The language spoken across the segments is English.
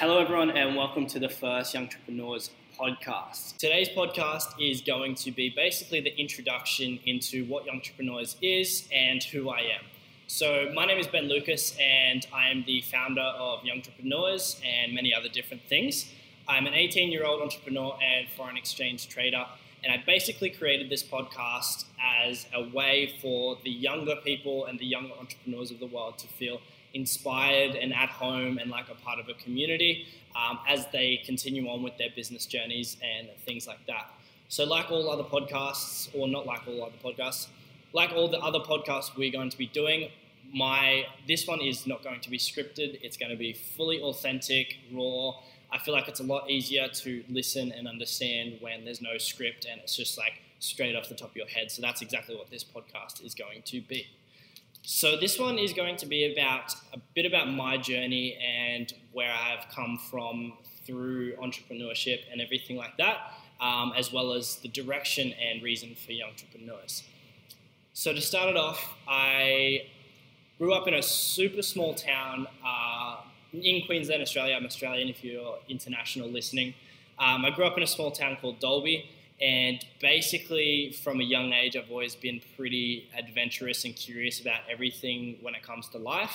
Hello, everyone, and welcome to the first Yungtrepreneurs podcast. Today's podcast is going to be basically the introduction into what Yungtrepreneurs is and who I am. So, my name is Ben Lukacs, and I am the founder of Yungtrepreneurs and many other different things. I'm an 18 year old entrepreneur and foreign exchange trader, and I basically created this podcast as a way for the younger people and the younger entrepreneurs of the world to feel inspired and at home and like a part of a community um, as they continue on with their business journeys and things like that. So, like all other podcasts, or not like all other podcasts, like all the other podcasts we're going to be doing, my this one is not going to be scripted. It's going to be fully authentic, raw. I feel like it's a lot easier to listen and understand when there's no script and it's just like straight off the top of your head. So that's exactly what this podcast is going to be. So this one is going to be about a bit about my journey and where I've come from through entrepreneurship and everything like that, um, as well as the direction and reason for yungtrepreneurs. So to start it off, I grew up in a super small town uh, in Queensland, Australia. I'm Australian if you're international listening. Um, I grew up in a small town called Dalby and basically, from a young age, I've always been pretty adventurous and curious about everything when it comes to life.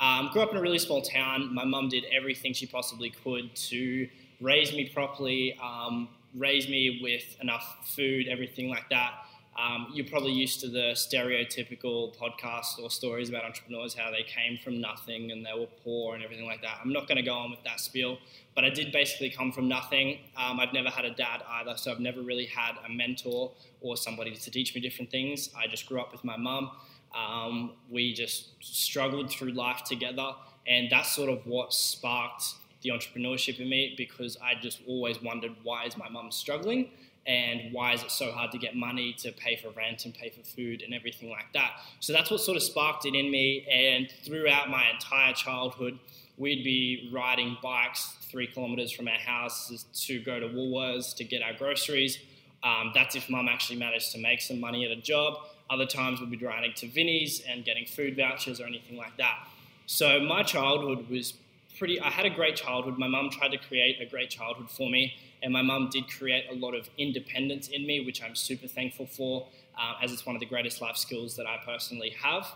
Um, grew up in a really small town. My mum did everything she possibly could to raise me properly, um, raise me with enough food, everything like that. Um, you're probably used to the stereotypical podcasts or stories about entrepreneurs, how they came from nothing and they were poor and everything like that. I'm not going to go on with that spiel, but I did basically come from nothing. Um, I've never had a dad either, so I've never really had a mentor or somebody to teach me different things. I just grew up with my mum. Um, we just struggled through life together, and that's sort of what sparked the entrepreneurship in me because I just always wondered why is my mum struggling and why is it so hard to get money to pay for rent and pay for food and everything like that. So that's what sort of sparked it in me. And throughout my entire childhood, we'd be riding bikes three kilometers from our house to go to Woolworths to get our groceries. Um, that's if mum actually managed to make some money at a job. Other times we'd be riding to Vinnie's and getting food vouchers or anything like that. So my childhood was pretty, I had a great childhood. My mum tried to create a great childhood for me and my mum did create a lot of independence in me, which I'm super thankful for, uh, as it's one of the greatest life skills that I personally have.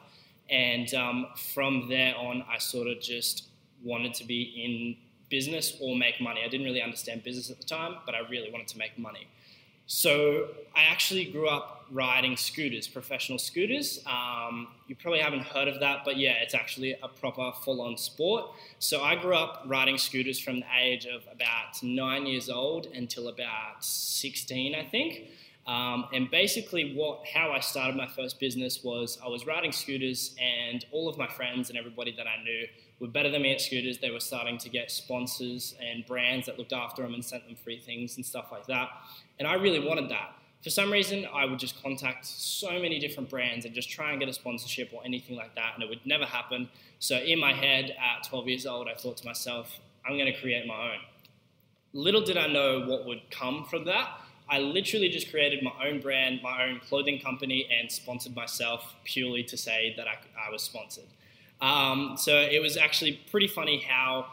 And um, from there on, I sort of just wanted to be in business or make money. I didn't really understand business at the time, but I really wanted to make money. So I actually grew up riding scooters, professional scooters. Um, you probably haven't heard of that, but yeah, it's actually a proper full-on sport. So I grew up riding scooters from the age of about nine years old until about 16, I think. Um, and basically, what how I started my first business was I was riding scooters, and all of my friends and everybody that I knew were better than me at scooters. They were starting to get sponsors and brands that looked after them and sent them free things and stuff like that. And I really wanted that. For some reason, I would just contact so many different brands and just try and get a sponsorship or anything like that, and it would never happen. So, in my head, at 12 years old, I thought to myself, I'm going to create my own. Little did I know what would come from that. I literally just created my own brand, my own clothing company, and sponsored myself purely to say that I, I was sponsored. Um, so it was actually pretty funny how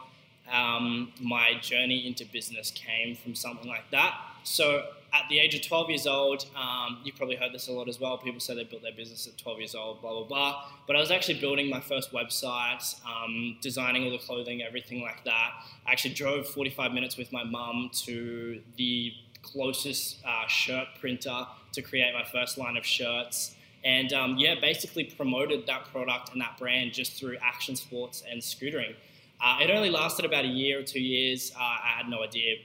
um, my journey into business came from something like that. So at the age of 12 years old, um, you've probably heard this a lot as well. People say they built their business at 12 years old, blah, blah, blah. But I was actually building my first website, um, designing all the clothing, everything like that. I actually drove 45 minutes with my mum to the closest uh, shirt printer to create my first line of shirts. And um, yeah, basically promoted that product and that brand just through action sports and scootering. Uh, it only lasted about a year or two years. Uh, I had no idea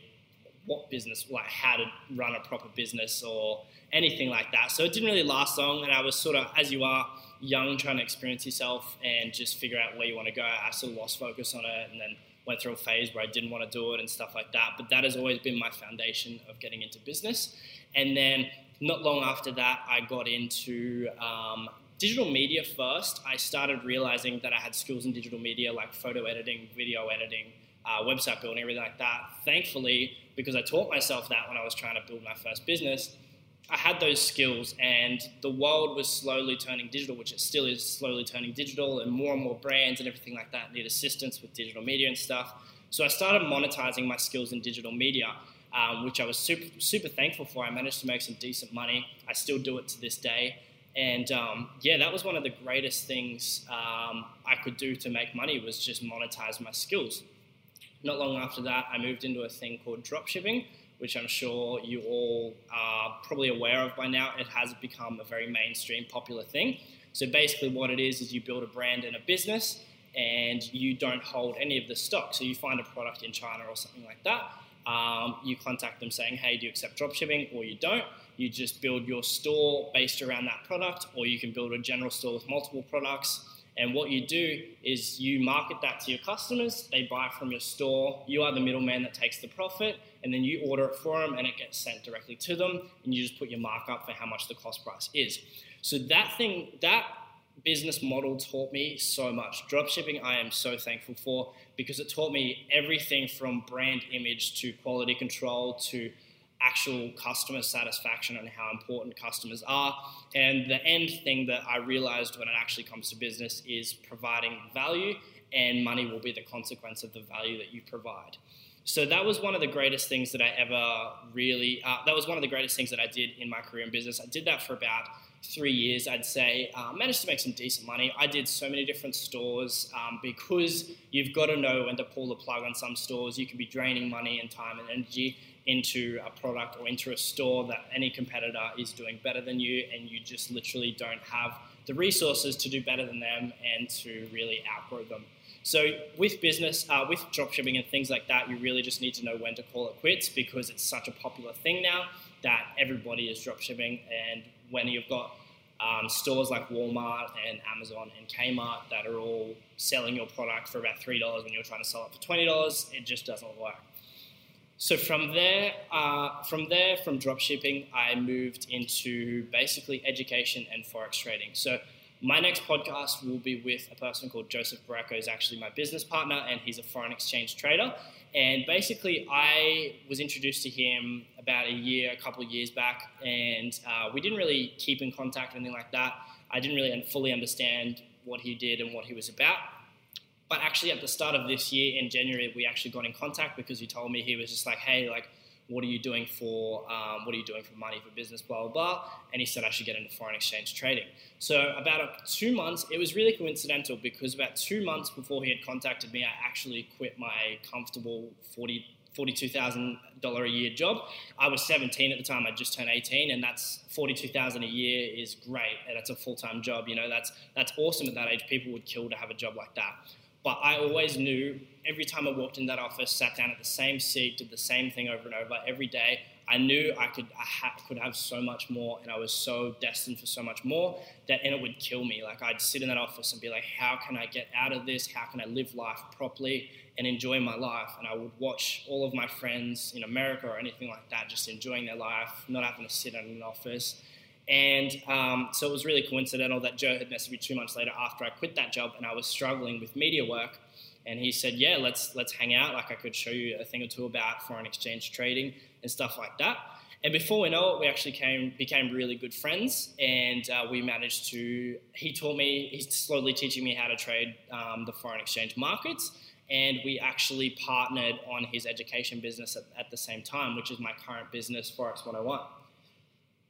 what business, like how to run a proper business or anything like that. So it didn't really last long, and I was sort of, as you are young, trying to experience yourself and just figure out where you want to go. I sort of lost focus on it, and then went through a phase where I didn't want to do it and stuff like that. But that has always been my foundation of getting into business. And then not long after that, I got into um, digital media first. I started realizing that I had skills in digital media like photo editing, video editing uh, website building, everything like that. Thankfully, because I taught myself that when I was trying to build my first business, I had those skills, and the world was slowly turning digital, which it still is slowly turning digital, and more and more brands and everything like that need assistance with digital media and stuff. So I started monetizing my skills in digital media, um, which I was super, super thankful for. I managed to make some decent money. I still do it to this day. And um, yeah, that was one of the greatest things um, I could do to make money was just monetize my skills. Not long after that, I moved into a thing called dropshipping, which I'm sure you all are probably aware of by now. It has become a very mainstream, popular thing. So basically, what it is is you build a brand and a business, and you don't hold any of the stock. So you find a product in China or something like that. Um, you contact them saying, "Hey, do you accept dropshipping?" or you don't you just build your store based around that product, or you can build a general store with multiple products. And what you do is you market that to your customers, they buy from your store, you are the middleman that takes the profit, and then you order it for them and it gets sent directly to them, and you just put your markup for how much the cost price is. So that thing, that business model taught me so much. Dropshipping, I am so thankful for because it taught me everything from brand image to quality control to actual customer satisfaction and how important customers are. And the end thing that I realized when it actually comes to business is providing value, and money will be the consequence of the value that you provide. So that was one of the greatest things that I ever really, uh, that was one of the greatest things that I did in my career in business. I did that for about three years, I'd say. Uh, managed to make some decent money. I did so many different stores um, because you've got to know when to pull the plug on some stores. You can be draining money and time and energy into a product or into a store that any competitor is doing better than you, and you just literally don't have the resources to do better than them and to really outgrow them. So with business, uh, with dropshipping and things like that, you really just need to know when to call it quits because it's such a popular thing now that everybody is dropshipping. And when you've got um, stores like Walmart and Amazon and Kmart that are all selling your product for about three dollars when you're trying to sell it for twenty dollars, it just doesn't work. So from there, uh, from there, from dropshipping, I moved into basically education and forex trading. So my next podcast will be with a person called Joseph Barreco, who's actually my business partner, and he's a foreign exchange trader. And basically, I was introduced to him about a year, a couple of years back, and uh, we didn't really keep in contact or anything like that. I didn't really fully understand what he did and what he was about. But actually, at the start of this year in January, we actually got in contact because he told me he was just like, hey, like, what are you doing for um, what are you doing for money for business blah blah blah and he said i should get into foreign exchange trading so about two months it was really coincidental because about two months before he had contacted me i actually quit my comfortable 40 $42,000 a year job. I was 17 at the time. I just turned 18, and that's 42,000 a year is great, and it's a full time job. You know, that's that's awesome at that age. People would kill to have a job like that. But I always knew every time I walked in that office, sat down at the same seat, did the same thing over and over every day. I knew I could I ha- could have so much more, and I was so destined for so much more that and it would kill me. Like I'd sit in that office and be like, how can I get out of this? How can I live life properly and enjoy my life? And I would watch all of my friends in America or anything like that, just enjoying their life, not having to sit in an office. And um, so it was really coincidental that Joe had messaged me two months later after I quit that job and I was struggling with media work. And he said, "Yeah, let's let's hang out. Like I could show you a thing or two about foreign exchange trading and stuff like that." And before we know it, we actually came became really good friends, and uh, we managed to. He taught me. He's slowly teaching me how to trade um, the foreign exchange markets, and we actually partnered on his education business at, at the same time, which is my current business, Forex 101.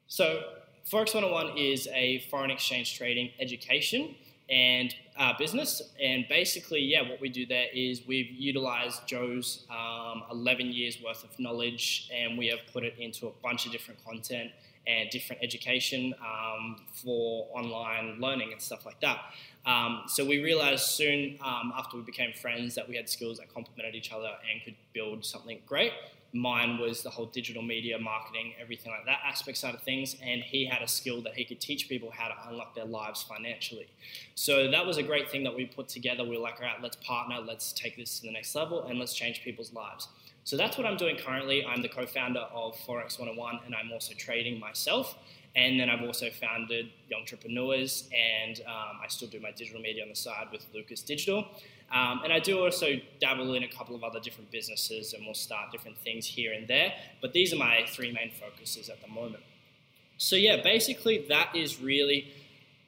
So Forex 101 is a foreign exchange trading education and uh, business. And basically, yeah, what we do there is we've utilized Joe's um, 11 years worth of knowledge and we have put it into a bunch of different content and different education um, for online learning and stuff like that. Um, so we realized soon um, after we became friends that we had skills that complemented each other and could build something great mine was the whole digital media marketing, everything like that aspect side of things. And he had a skill that he could teach people how to unlock their lives financially. So that was a great thing that we put together. We were like, all right, let's partner, let's take this to the next level, and let's change people's lives. So that's what I'm doing currently. I'm the co founder of Forex 101, and I'm also trading myself. And then I've also founded Yungtrepreneurs, and um, I still do my digital media on the side with Lukacs Digital. Um, and I do also dabble in a couple of other different businesses, and we'll start different things here and there. But these are my three main focuses at the moment. So, yeah, basically, that is really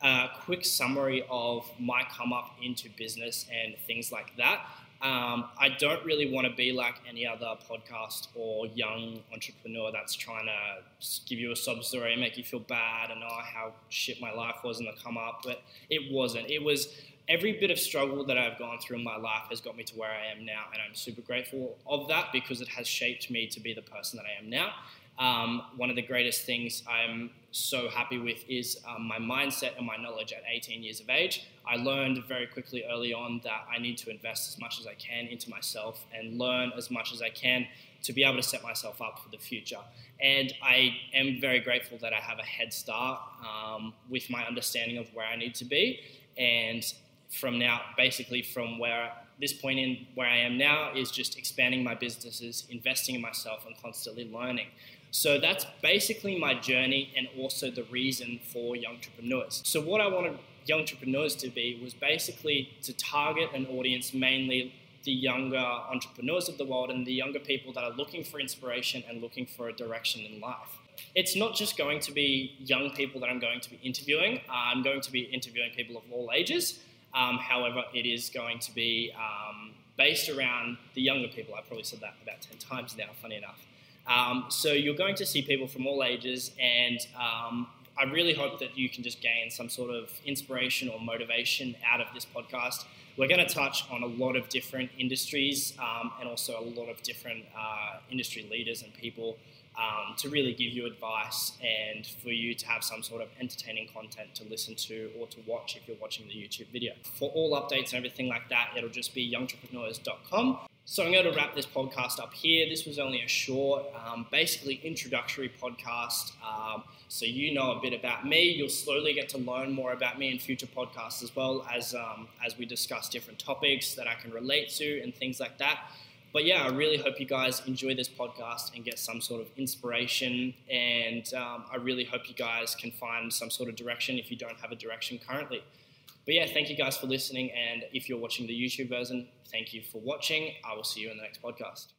a quick summary of my come up into business and things like that. Um, I don't really want to be like any other podcast or young entrepreneur that's trying to give you a sob story and make you feel bad and oh how shit my life was in the come up. But it wasn't. It was every bit of struggle that I've gone through in my life has got me to where I am now, and I'm super grateful of that because it has shaped me to be the person that I am now. Um, one of the greatest things I'm so happy with is um, my mindset and my knowledge at 18 years of age. I learned very quickly early on that I need to invest as much as I can into myself and learn as much as I can to be able to set myself up for the future. And I am very grateful that I have a head start um, with my understanding of where I need to be. And from now, basically from where this point in where I am now is just expanding my businesses, investing in myself, and constantly learning. So that's basically my journey and also the reason for yungtrepreneurs. So what I wanted yungtrepreneurs to be was basically to target an audience mainly the younger entrepreneurs of the world and the younger people that are looking for inspiration and looking for a direction in life. It's not just going to be young people that I'm going to be interviewing. I'm going to be interviewing people of all ages. Um, however, it is going to be um, based around the younger people. I probably said that about 10 times now, funny enough. Um, so you're going to see people from all ages, and um, I really hope that you can just gain some sort of inspiration or motivation out of this podcast. We're going to touch on a lot of different industries um, and also a lot of different uh, industry leaders and people um, to really give you advice and for you to have some sort of entertaining content to listen to or to watch if you're watching the YouTube video. For all updates and everything like that, it'll just be yungtrepreneurs.com. So I'm going to wrap this podcast up here. This was only a short, um, basically introductory podcast. Um, so you know a bit about me. You'll slowly get to learn more about me in future podcasts as well as um, as we discuss different topics that I can relate to and things like that. But yeah, I really hope you guys enjoy this podcast and get some sort of inspiration. And um, I really hope you guys can find some sort of direction if you don't have a direction currently. But yeah, thank you guys for listening. And if you're watching the YouTube version, thank you for watching. I will see you in the next podcast.